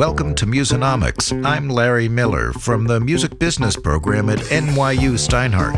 Welcome to Musonomics. I'm Larry Miller from the music business program at NYU Steinhardt.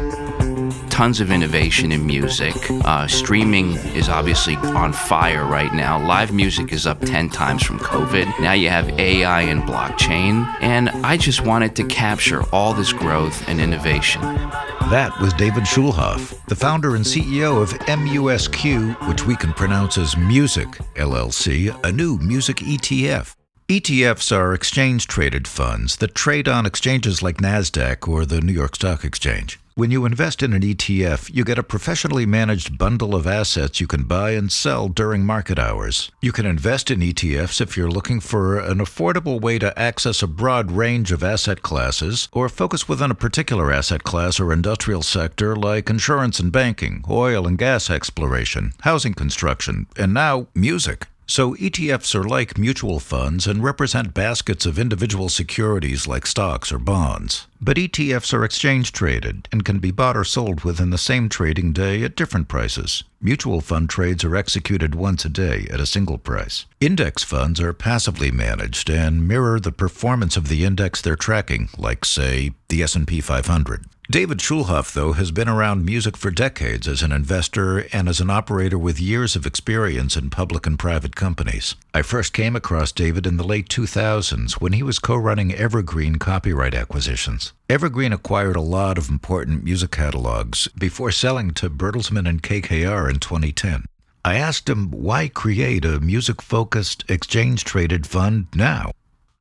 Tons of innovation in music. Uh, streaming is obviously on fire right now. Live music is up 10 times from COVID. Now you have AI and blockchain. And I just wanted to capture all this growth and innovation. That was David Schulhof, the founder and CEO of MUSQ, which we can pronounce as Music LLC, a new music ETF. ETFs are exchange traded funds that trade on exchanges like NASDAQ or the New York Stock Exchange. When you invest in an ETF, you get a professionally managed bundle of assets you can buy and sell during market hours. You can invest in ETFs if you're looking for an affordable way to access a broad range of asset classes or focus within a particular asset class or industrial sector like insurance and banking, oil and gas exploration, housing construction, and now music. So ETFs are like mutual funds and represent baskets of individual securities like stocks or bonds. But ETFs are exchange traded and can be bought or sold within the same trading day at different prices. Mutual fund trades are executed once a day at a single price. Index funds are passively managed and mirror the performance of the index they're tracking, like say the S&P 500. David Schulhof, though, has been around music for decades as an investor and as an operator with years of experience in public and private companies. I first came across David in the late 2000s when he was co running Evergreen copyright acquisitions. Evergreen acquired a lot of important music catalogs before selling to Bertelsmann and KKR in 2010. I asked him why create a music focused, exchange traded fund now?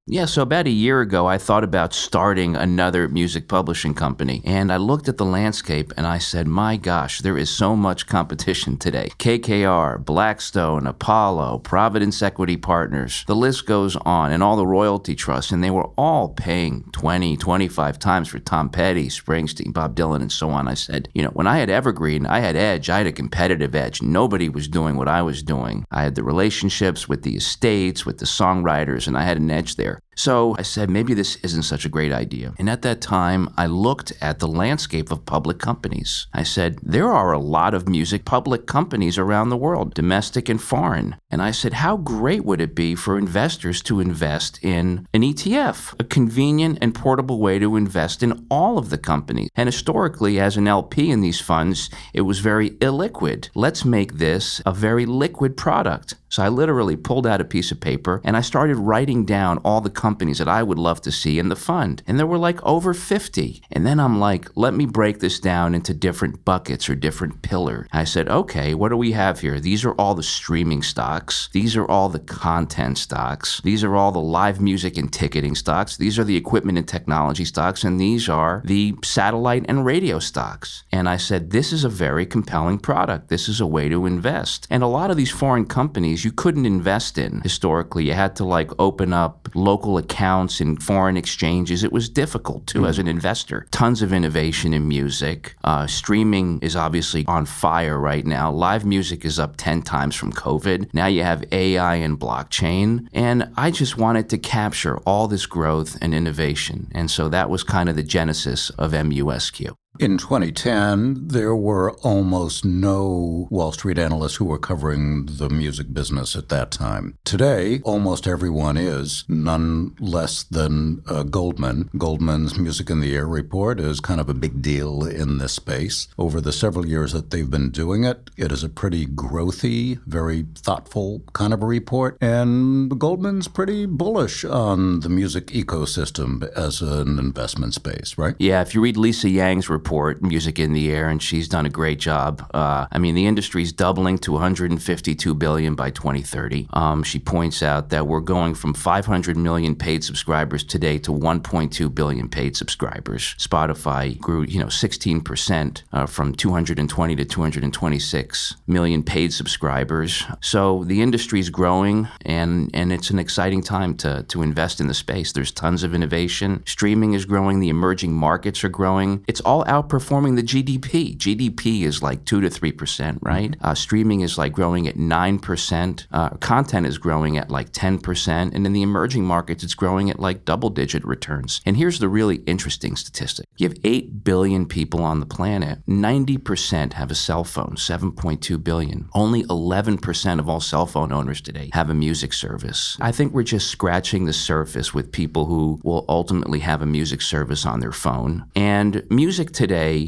Yeah, so about a year ago, I thought about starting another music publishing company. And I looked at the landscape and I said, my gosh, there is so much competition today. KKR, Blackstone, Apollo, Providence Equity Partners, the list goes on, and all the royalty trusts. And they were all paying 20, 25 times for Tom Petty, Springsteen, Bob Dylan, and so on. I said, you know, when I had Evergreen, I had edge, I had a competitive edge. Nobody was doing what I was doing. I had the relationships with the estates, with the songwriters, and I had an edge there later. So I said, maybe this isn't such a great idea. And at that time, I looked at the landscape of public companies. I said, there are a lot of music public companies around the world, domestic and foreign. And I said, how great would it be for investors to invest in an ETF, a convenient and portable way to invest in all of the companies? And historically, as an LP in these funds, it was very illiquid. Let's make this a very liquid product. So I literally pulled out a piece of paper and I started writing down all the companies that I would love to see in the fund. And there were like over 50. And then I'm like, let me break this down into different buckets or different pillars. I said, okay, what do we have here? These are all the streaming stocks. These are all the content stocks. These are all the live music and ticketing stocks. These are the equipment and technology stocks. And these are the satellite and radio stocks. And I said, this is a very compelling product. This is a way to invest. And a lot of these foreign companies you couldn't invest in historically. You had to like open up local accounts in foreign exchanges. It was difficult too mm. as an investor. Tons of innovation in music. Uh, streaming is obviously on fire right now. Live music is up 10 times from COVID. Now you have AI and blockchain. And I just wanted to capture all this growth and innovation. And so that was kind of the genesis of MUSQ. In 2010, there were almost no Wall Street analysts who were covering the music business at that time. Today, almost everyone is, none less than uh, Goldman. Goldman's Music in the Air report is kind of a big deal in this space. Over the several years that they've been doing it, it is a pretty growthy, very thoughtful kind of a report. And Goldman's pretty bullish on the music ecosystem as an investment space, right? Yeah, if you read Lisa Yang's report, report, Music in the Air, and she's done a great job. Uh, I mean, the industry's doubling to 152 billion by 2030. Um, she points out that we're going from 500 million paid subscribers today to 1.2 billion paid subscribers. Spotify grew, you know, 16% uh, from 220 to 226 million paid subscribers. So the industry's growing, and and it's an exciting time to to invest in the space. There's tons of innovation. Streaming is growing. The emerging markets are growing. It's all outperforming the GDP. GDP is like 2 to 3%, right? Uh, streaming is like growing at 9%. Uh, content is growing at like 10%. And in the emerging markets, it's growing at like double digit returns. And here's the really interesting statistic you have 8 billion people on the planet, 90% have a cell phone, 7.2 billion. Only 11% of all cell phone owners today have a music service. I think we're just scratching the surface with people who will ultimately have a music service on their phone. And music today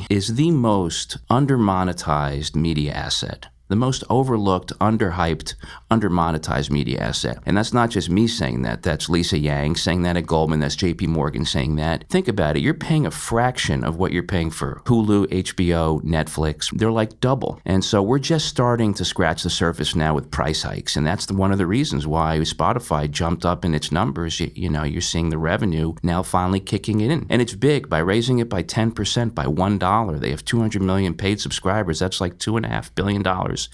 is the most undermonetized media asset the most overlooked, underhyped, undermonetized media asset. And that's not just me saying that. That's Lisa Yang saying that at Goldman. That's JP Morgan saying that. Think about it. You're paying a fraction of what you're paying for Hulu, HBO, Netflix. They're like double. And so we're just starting to scratch the surface now with price hikes. And that's the, one of the reasons why Spotify jumped up in its numbers. You, you know, you're seeing the revenue now finally kicking in. And it's big by raising it by 10%, by $1. They have 200 million paid subscribers. That's like $2.5 billion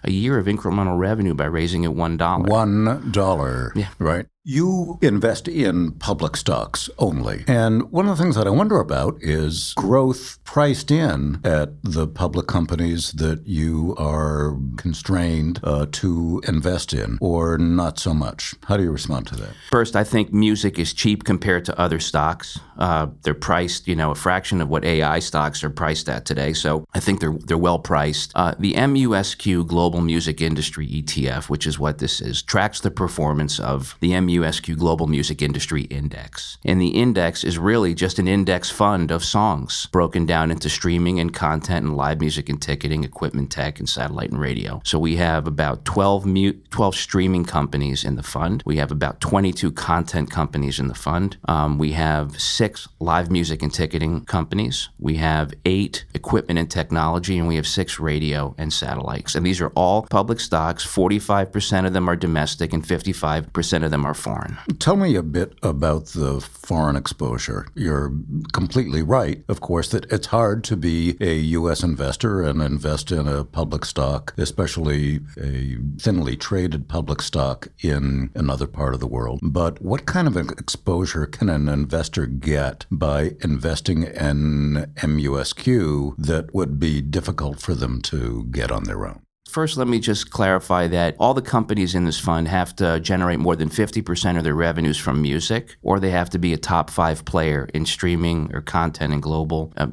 a year of incremental revenue by raising it $1. $1. Yeah. Right. You invest in public stocks only. And one of the things that I wonder about is growth priced in at the public companies that you are constrained uh, to invest in, or not so much. How do you respond to that? First, I think music is cheap compared to other stocks. Uh, they're priced, you know, a fraction of what AI stocks are priced at today. So I think they're they're well priced. Uh, the MUSQ Global Music Industry ETF, which is what this is, tracks the performance of the MUSQ USQ Global Music Industry Index. And the index is really just an index fund of songs broken down into streaming and content and live music and ticketing, equipment tech, and satellite and radio. So we have about 12, mu- 12 streaming companies in the fund. We have about 22 content companies in the fund. Um, we have six live music and ticketing companies. We have eight equipment and technology, and we have six radio and satellites. And these are all public stocks. 45% of them are domestic, and 55% of them are foreign. Tell me a bit about the foreign exposure. You're completely right, of course, that it's hard to be a U.S. investor and invest in a public stock, especially a thinly traded public stock in another part of the world. But what kind of exposure can an investor get by investing in MUSQ that would be difficult for them to get on their own? First, let me just clarify that all the companies in this fund have to generate more than 50% of their revenues from music, or they have to be a top five player in streaming or content and global uh,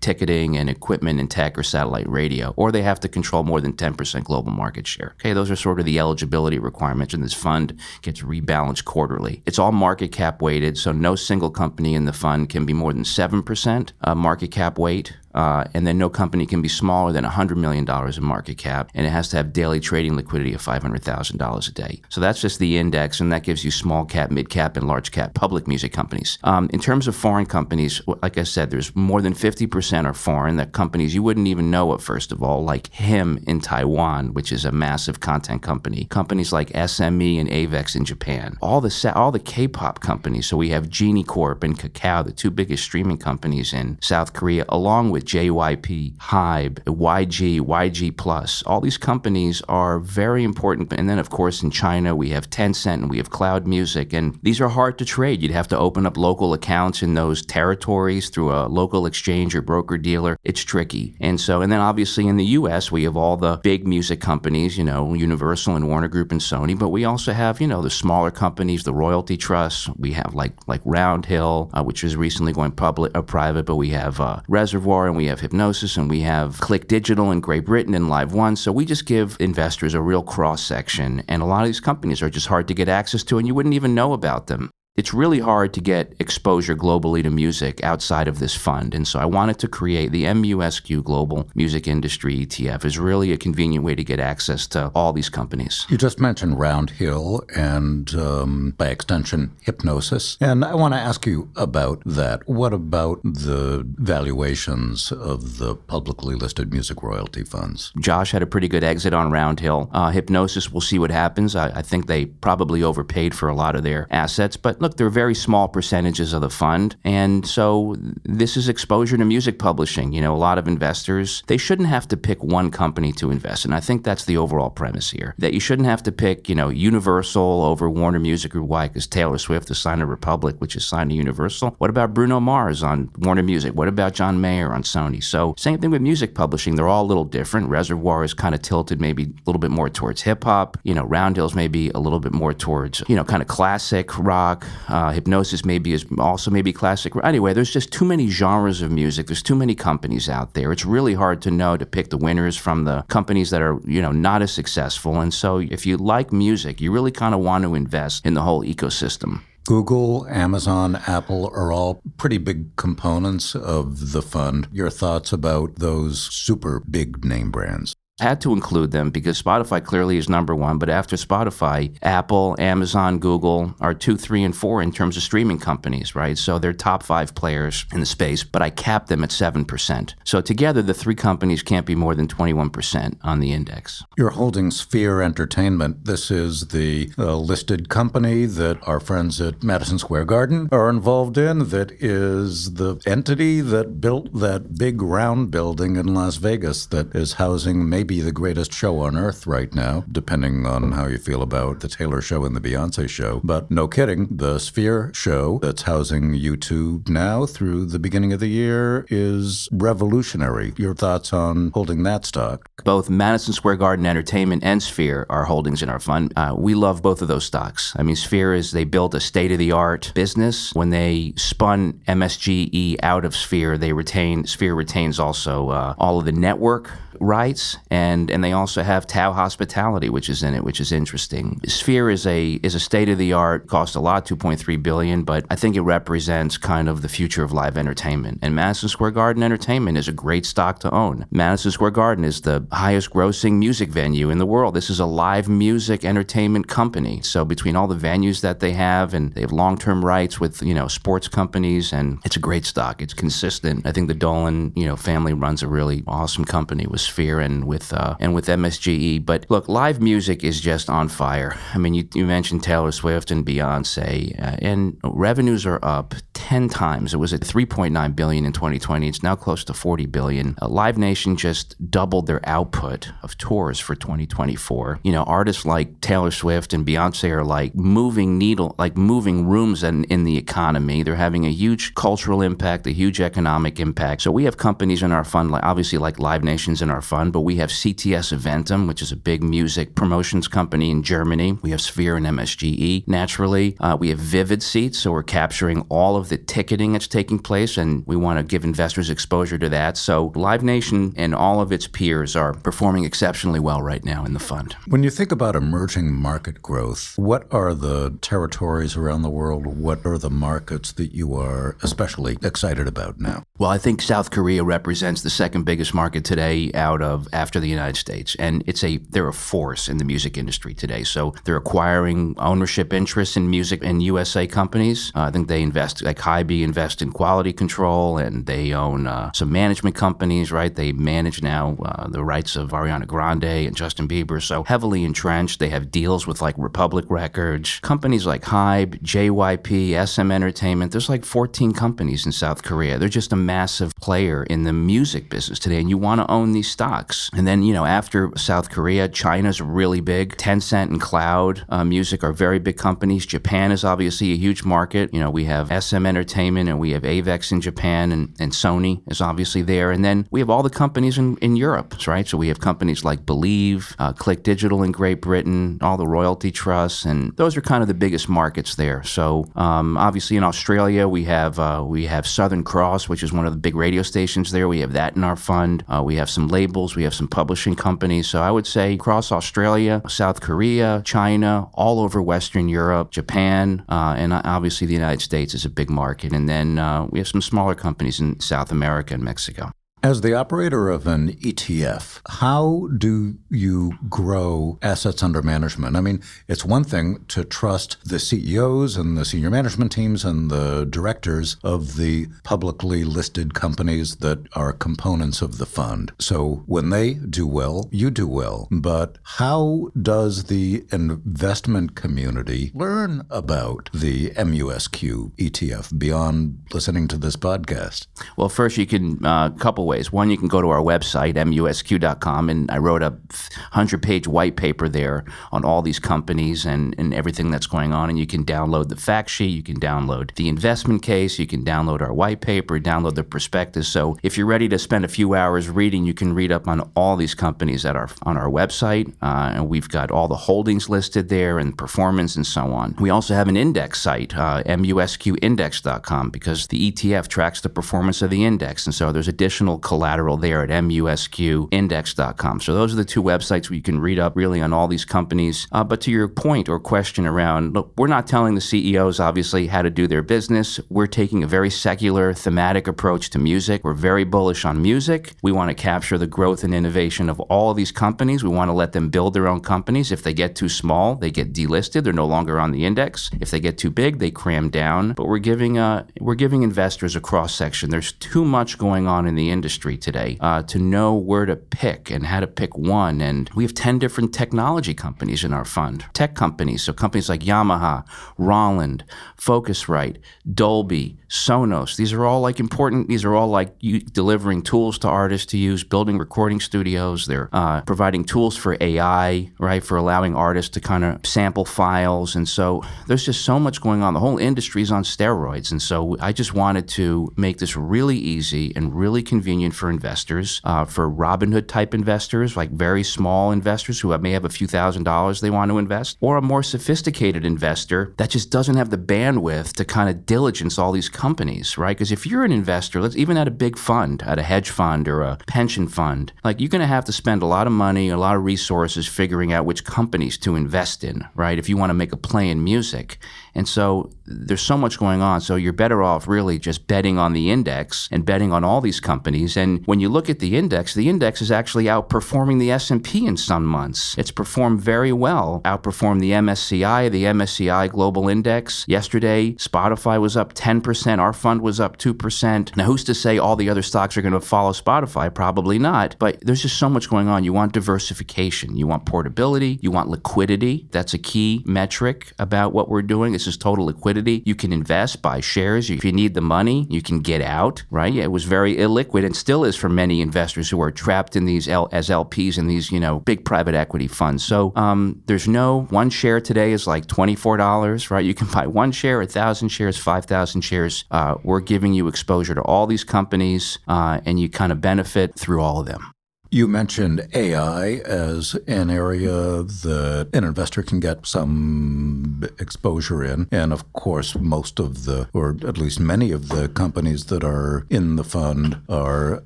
ticketing and equipment and tech or satellite radio, or they have to control more than 10% global market share. Okay, those are sort of the eligibility requirements, and this fund gets rebalanced quarterly. It's all market cap weighted, so no single company in the fund can be more than 7% uh, market cap weight. Uh, and then no company can be smaller than $100 million in market cap, and it has to have daily trading liquidity of $500,000 a day. So that's just the index, and that gives you small cap, mid cap, and large cap public music companies. Um, in terms of foreign companies, like I said, there's more than 50% are foreign. That companies you wouldn't even know it, first of all, like HIM in Taiwan, which is a massive content company. Companies like SME and Avex in Japan. All the all the K-pop companies. So we have Genie Corp and Kakao, the two biggest streaming companies in South Korea, along with with JYP, Hybe, YG, YG Plus. All these companies are very important. And then, of course, in China, we have Tencent and we have Cloud Music. And these are hard to trade. You'd have to open up local accounts in those territories through a local exchange or broker dealer. It's tricky. And so, and then obviously in the US, we have all the big music companies, you know, Universal and Warner Group and Sony. But we also have, you know, the smaller companies, the royalty trusts. We have like like Round Hill, uh, which is recently going public or uh, private, but we have uh, Reservoir and we have Hipgnosis and we have Click Digital in Great Britain and LiveOne. So we just give investors a real cross section, and a lot of these companies are just hard to get access to, and you wouldn't even know about them it's really hard to get exposure globally to music outside of this fund. And so I wanted to create the MUSQ Global Music Industry ETF is really a convenient way to get access to all these companies. You just mentioned Round Hill and um, by extension Hipgnosis. And I want to ask you about that. What about the valuations of the publicly listed music royalty funds? Josh had a pretty good exit on Round Hill. Uh, Hipgnosis, we'll see what happens. I, I think they probably overpaid for a lot of their assets, but Look, they're very small percentages of the fund. And so this is exposure to music publishing. You know, a lot of investors, they shouldn't have to pick one company to invest in. I think that's the overall premise here. That you shouldn't have to pick, you know, Universal over Warner Music or why? Because Taylor Swift has signed a Republic, which is signed to Universal. What about Bruno Mars on Warner Music? What about John Mayer on Sony? So same thing with music publishing. They're all a little different. Reservoir is kind of tilted maybe a little bit more towards hip hop. You know, Round Hills maybe a little bit more towards, you know, kind of classic rock. Uh, Hipgnosis maybe is also maybe classic. Anyway, there's just too many genres of music. There's too many companies out there. It's really hard to know to pick the winners from the companies that are, you know, not as successful. And so if you like music, you really kind of want to invest in the whole ecosystem. Google, Amazon, Apple are all pretty big components of the fund. Your thoughts about those super big name brands? Had to include them because Spotify clearly is number one. But after Spotify, Apple, Amazon, Google are two, three, and four in terms of streaming companies, right? So they're top five players in the space, but I capped them at 7%. So together, the three companies can't be more than 21% on the index. You're holding Sphere Entertainment. This is the uh, listed company that our friends at Madison Square Garden are involved in, that is the entity that built that big round building in Las Vegas that is housing maybe be the greatest show on earth right now, depending on how you feel about the Taylor show and the Beyonce show. But no kidding, the Sphere show that's housing U2 now through the beginning of the year is revolutionary. Your thoughts on holding that stock? Both Madison Square Garden Entertainment and Sphere are holdings in our fund. Uh, we love both of those stocks. I mean, Sphere is they built a state of the art business. When they spun MSGE out of Sphere, they retained Sphere retains also uh, all of the network rights and and they also have Tao Hospitality, which is in it, which is interesting. Sphere is a is a state of the art, cost a lot, 2.3 billion, but I think it represents kind of the future of live entertainment. And Madison Square Garden Entertainment is a great stock to own. Madison Square Garden is the highest grossing music venue in the world. This is a live music entertainment company. So between all the venues that they have and they have long-term rights with, you know, sports companies and it's a great stock. It's consistent. I think the Dolan, you know, family runs a really awesome company with Sphere and with uh, and with MSGE. But look, live music is just on fire. I mean, you, you mentioned Taylor Swift and Beyonce, uh, and revenues are up 10 times. It was at 3.9 billion in 2020. It's now close to 40 billion. Uh, live Nation just doubled their output of tours for 2024. You know, artists like Taylor Swift and Beyonce are like moving needle, like moving rooms in, in the economy. They're having a huge cultural impact, a huge economic impact. So we have companies in our fund, like obviously like Live Nations in our fund, but we have CTS Eventim, which is a big music promotions company in Germany. We have Sphere and MSGE, naturally. Uh, we have Vivid Seats, so we're capturing all of the ticketing that's taking place, and we want to give investors exposure to that. So Live Nation and all of its peers are performing exceptionally well right now in the fund. When you think about emerging market growth, what are the territories around the world? What are the markets that you are especially excited about now? Well, I think South Korea represents the second biggest market today out of after the United States, and it's a they're a force in the music industry today. So they're acquiring ownership interests in music in USA companies. Uh, I think they invest like Hybe invest in quality control, and they own uh, some management companies. Right, they manage now uh, the rights of Ariana Grande and Justin Bieber. So heavily entrenched. They have deals with like Republic Records, companies like Hybe, JYP, SM Entertainment. There's like 14 companies in South Korea. They're just a massive player in the music business today, and you want to own these stocks. And then you know after South Korea, China's really big. Tencent and Cloud uh, Music are very big companies. Japan is obviously a huge market. You know, we have SM Entertainment and we have Avex in Japan, and, and Sony is obviously there. And then we have all the companies in, in Europe, right? So we have companies like Believe, uh, Click Digital in Great Britain, all the royalty trusts, and those are kind of the biggest markets there. So um, obviously in Australia, we have uh, we have Southern Cross, which is one of the big radio stations there. We have that in our fund. Uh, we have some labels. We have some publishing companies. So I would say across Australia, South Korea, China, all over Western Europe, Japan, uh, and obviously the United States is a big market. And then uh, we have some smaller companies in South America and Mexico. As the operator of an ETF, how do you grow assets under management? I mean, it's one thing to trust the CEOs and the senior management teams and the directors of the publicly listed companies that are components of the fund. So when they do well, you do well. But how does the investment community learn about the MUSQ ETF beyond listening to this podcast? Well, first, you can, uh, couple ways. One, you can go to our website, musq.com, and I wrote a 100 page white paper there on all these companies and, and everything that's going on. And you can download the fact sheet, you can download the investment case, you can download our white paper, download the prospectus. So if you're ready to spend a few hours reading, you can read up on all these companies that are on our website. Uh, and we've got all the holdings listed there and performance and so on. We also have an index site, uh, musqindex.com, because the ETF tracks the performance of the index. And so there's additional collateral there at musqindex.com. So those are the two websites where you can read up really on all these companies. Uh, but to your point or question around, look, we're not telling the CEOs obviously how to do their business. We're taking a very secular, thematic approach to music. We're very bullish on music. We want to capture the growth and innovation of all of these companies. We want to let them build their own companies. If they get too small, they get delisted. They're no longer on the index. If they get too big, they cram down. But we're giving uh, we're giving investors a cross section. There's too much going on in the industry today today uh, to know where to pick and how to pick one. And we have 10 different technology companies in our fund, tech companies. So companies like Yamaha, Roland, Focusrite, Dolby, Sonos. These are all like important, these are all like you, delivering tools to artists to use, building recording studios. They're uh, providing tools for AI, right, for allowing artists to kind of sample files. And so there's just so much going on. The whole industry is on steroids. And so I just wanted to make this really easy and really convenient for investors, uh, for Robinhood type investors, like very small investors who may have a few thousand dollars they want to invest, or a more sophisticated investor that just doesn't have the bandwidth to kind of diligence all these companies, right? Because if you're an investor, let's even at a big fund, at a hedge fund or a pension fund, like you're going to have to spend a lot of money, a lot of resources figuring out which companies to invest in, right? If you want to make a play in music. And so there's so much going on. So you're better off really just betting on the index and betting on all these companies. And when you look at the index, the index is actually outperforming the S&P in some months. It's performed very well, outperformed the MSCI, the MSCI Global Index. Yesterday, Spotify was up 10%, our fund was up 2%. Now who's to say all the other stocks are going to follow Spotify? Probably not. But there's just so much going on. You want diversification, you want portability, you want liquidity. That's a key metric about what we're doing. This is total liquidity. You can invest, buy shares. If you need the money, you can get out, right? It was very illiquid and still is for many investors who are trapped in these L- as LPs in these, you know, big private equity funds. So um, there's no one share today is like $24, right? You can buy one share, a thousand shares, 5,000 shares. Uh, we're giving you exposure to all these companies uh, and you kind of benefit through all of them. You mentioned AI as an area that an investor can get some exposure in. And of course, most of the, or at least many of the companies that are in the fund are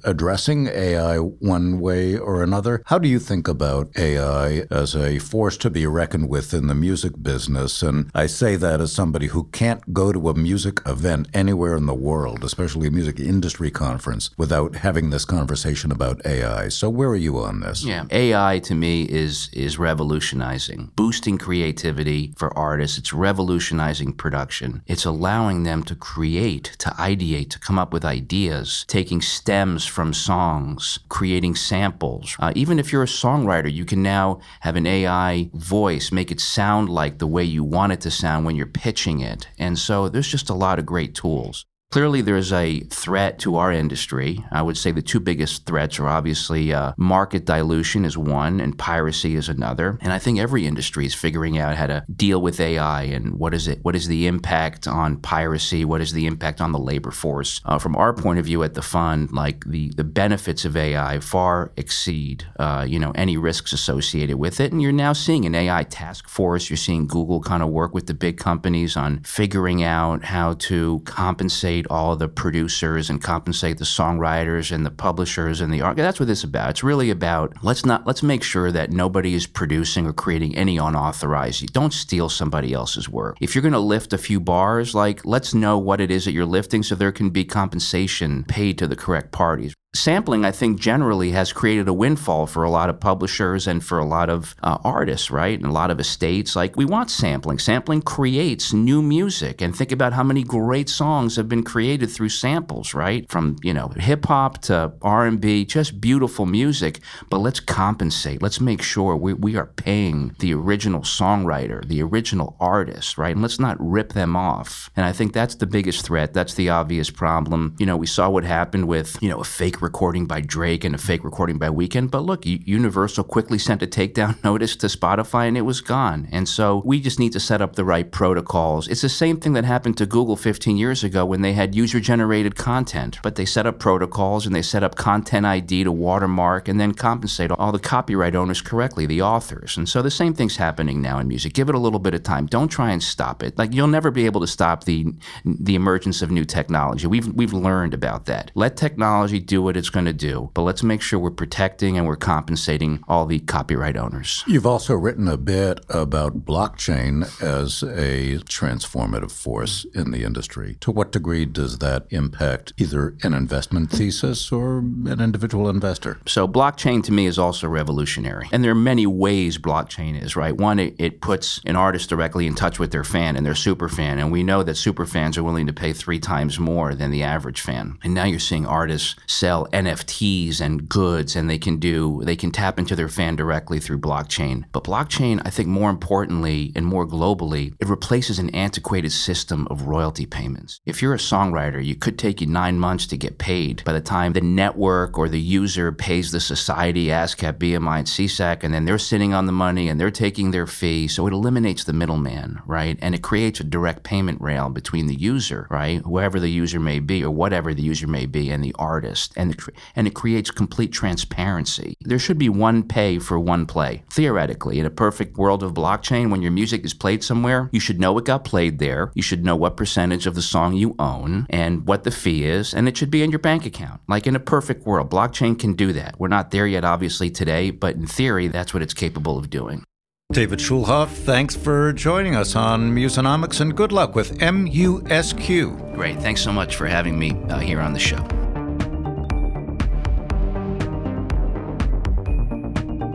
addressing AI one way or another. How do you think about AI as a force to be reckoned with in the music business? And I say that as somebody who can't go to a music event anywhere in the world, especially a music industry conference, without having this conversation about AI. So where are you on this? Yeah, AI to me is is revolutionizing, boosting creativity for artists. It's revolutionizing production. It's allowing them to create, to ideate, to come up with ideas, taking stems from songs, creating samples. Uh, even if you're a songwriter, you can now have an AI voice make it sound like the way you want it to sound when you're pitching it. And so there's just a lot of great tools. Clearly, there's a threat to our industry. I would say the two biggest threats are obviously uh, market dilution is one, and piracy is another. And I think every industry is figuring out how to deal with AI and what is it? What is the impact on piracy? What is the impact on the labor force? Uh, from our point of view at the fund, like the the benefits of AI far exceed uh, you know any risks associated with it. And you're now seeing an AI task force. You're seeing Google kind of work with the big companies on figuring out how to compensate compensate all the producers and compensate the songwriters and the publishers and the art. That's what it's about. It's really about let's not let's make sure that nobody is producing or creating any unauthorized. Don't steal somebody else's work. If you're going to lift a few bars, like let's know what it is that you're lifting so there can be compensation paid to the correct parties. Sampling, I think, generally has created a windfall for a lot of publishers and for a lot of uh, artists, right? And a lot of estates. Like, we want sampling. Sampling creates new music. And think about how many great songs have been created through samples, right? From, you know, hip hop to R&B, just beautiful music. But let's compensate. Let's make sure we, we are paying the original songwriter, the original artist, right? And let's not rip them off. And I think that's the biggest threat. That's the obvious problem. You know, we saw what happened with, you know, a fake recording by Drake and a fake recording by Weeknd. But look, Universal quickly sent a takedown notice to Spotify and it was gone. And so we just need to set up the right protocols. It's the same thing that happened to Google 15 years ago when they had user generated content, but they set up protocols and they set up content ID to watermark and then compensate all the copyright owners correctly, the authors. And so the same thing's happening now in music. Give it a little bit of time. Don't try and stop it. Like you'll never be able to stop the the emergence of new technology. We've we've learned about that. Let technology do what it's going to do, but let's make sure we're protecting and we're compensating all the copyright owners. You've also written a bit about blockchain as a transformative force in the industry. To what degree does that impact either an investment thesis or an individual investor? So blockchain to me is also revolutionary. And there are many ways blockchain is, right? One, it, it puts an artist directly in touch with their fan and their super fan. And we know that super fans are willing to pay three times more than the average fan. And now you're seeing artists sell NFTs and goods and they can do they can tap into their fan directly through blockchain. But blockchain, I think more importantly and more globally, it replaces an antiquated system of royalty payments. If you're a songwriter, you could take you 9 months to get paid. By the time the network or the user pays the society ASCAP, BMI and SESAC and then they're sitting on the money and they're taking their fee, so it eliminates the middleman, right? And it creates a direct payment rail between the user, right? Whoever the user may be or whatever the user may be and the artist and the, and it creates complete transparency. There should be one pay for one play. Theoretically, in a perfect world of blockchain, when your music is played somewhere, you should know it got played there. You should know what percentage of the song you own and what the fee is, and it should be in your bank account. Like in a perfect world, blockchain can do that. We're not there yet, obviously, today, but in theory, that's what it's capable of doing. David Schulhof, thanks for joining us on Musonomics and good luck with MUSQ. Great. Thanks so much for having me uh, here on the show.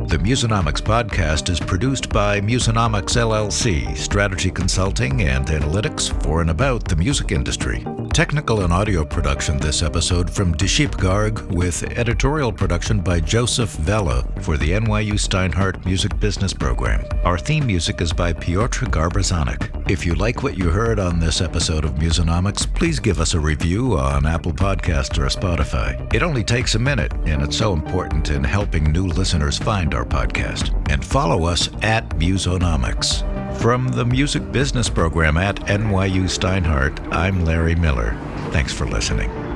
The Musonomics podcast is produced by Musonomics LLC, strategy consulting and analytics for and about the music industry. Technical and audio production this episode from Deship Garg with editorial production by Joseph Vella for the NYU Steinhardt Music Business Program. Our theme music is by Piotr Garbazanik. If you like what you heard on this episode of Musonomics, please give us a review on Apple Podcasts or Spotify. It only takes a minute, and it's so important in helping new listeners find our podcast. And follow us at Musonomics. From the Music Business Program at NYU Steinhardt, I'm Larry Miller. Thanks for listening.